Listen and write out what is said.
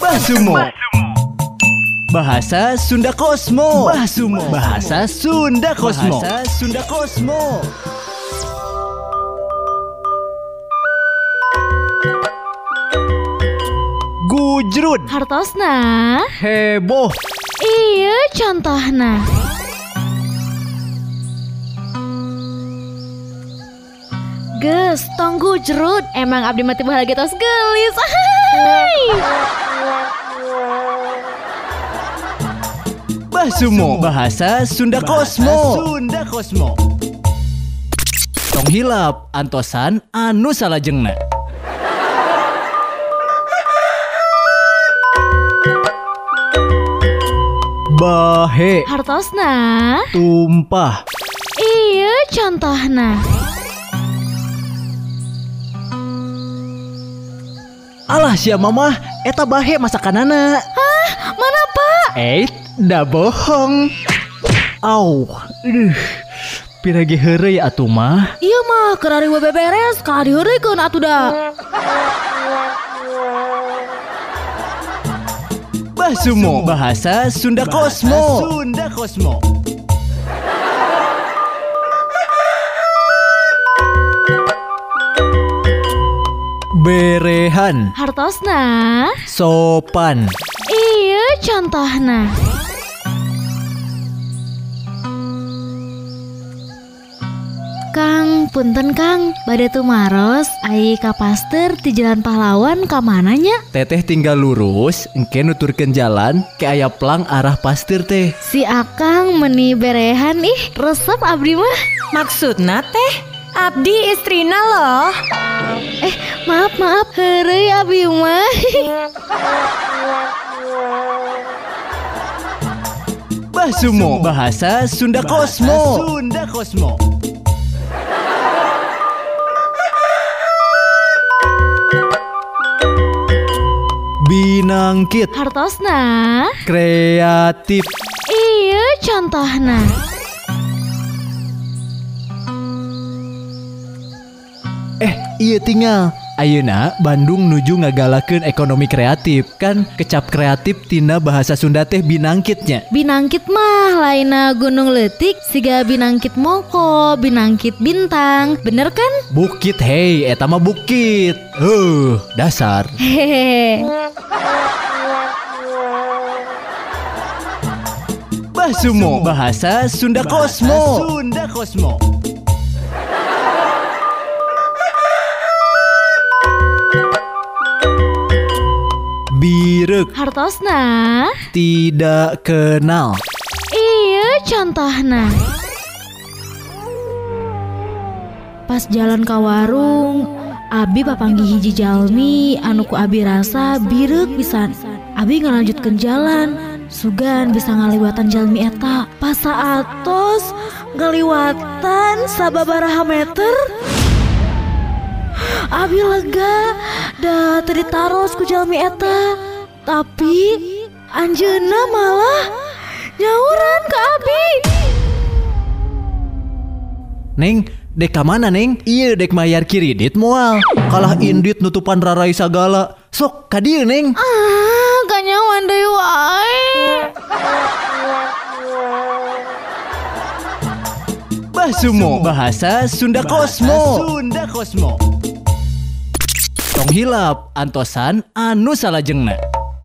Basumo. Bahasa Sunda Kosmo. Basumo. Bahasa Sunda Kosmo. Bahasa Sunda Kosmo. Gujrut. Hartosna Heboh. Iya contohna Ges, tong gujrut Emang abdi mati bahagia tos gelis Basumo. Bahasa Sunda Kosmo. Sunda Kosmo. Tong hilap antosan anu salajengna. Bahe Hartosna tumpah Iya contohna Alah sia mamah eta bahe masakanana Mana pak? Eh, da bohong. Au Duh. Piragi heureuy atuh mah Iya mah kerari we beberes Kala diheureukeun atuh da. Basumo. Bahasa Sunda Kosmo. Sunda Kosmo. Berehan. Hartosna. Sopan. Iya contohna punten Kang, bade tumaros, ai ka paster di Jalan Pahlawan ka mananya? Teteh tinggal lurus Engke nuturkeun jalan Ke aya plang arah pastir teh. Si Akang meni berehan ih, resep abdi mah. Maksudna teh? Abdi istrina loh. Eh, maaf maaf, heureuy abdi mah. Bahasa Sunda Kosmo. Sunda Kosmo Binangkit Hartosna, Kreatif. Iya contohna. Eh iya tinggal Ayeuna Bandung nuju ngagalakeun ekonomi kreatif. Kan kecap kreatif tina bahasa Sunda teh binangkitnya. Binangkit mah laina gunung letik, siga binangkit moko, binangkit bintang, bener kan? Bukit hei eta mah bukit. Huh dasar. Hehehe. Basumo. Bahasa Sunda Kosmo. Sunda Kosmo Birek Hartosna, Tidak kenal iya contohna. Pas jalan ka warung, Abi papanggih hiji jalmi anu ku Abi rasa birek pisan. Abi ngalanjutkeun jalan, sugan bisa ngaliwatan jalmi eta. Pas saatos ngaliwatan sababaraha meter. Abi lega da tadi taros ku jalmi eta. Tapi anjeuna malah nyauran ke Abi. Neng Dek ka mana Neng? Iya dek mayar kiridit moal Kalah indit nutupan rarai sagala Sok ka dieu Neng. Ah, gak nyaman deh wae. Basumo. Bahasa Sunda Kosmo. Sunda Kosmo. Tong hilap antosan anu salajengna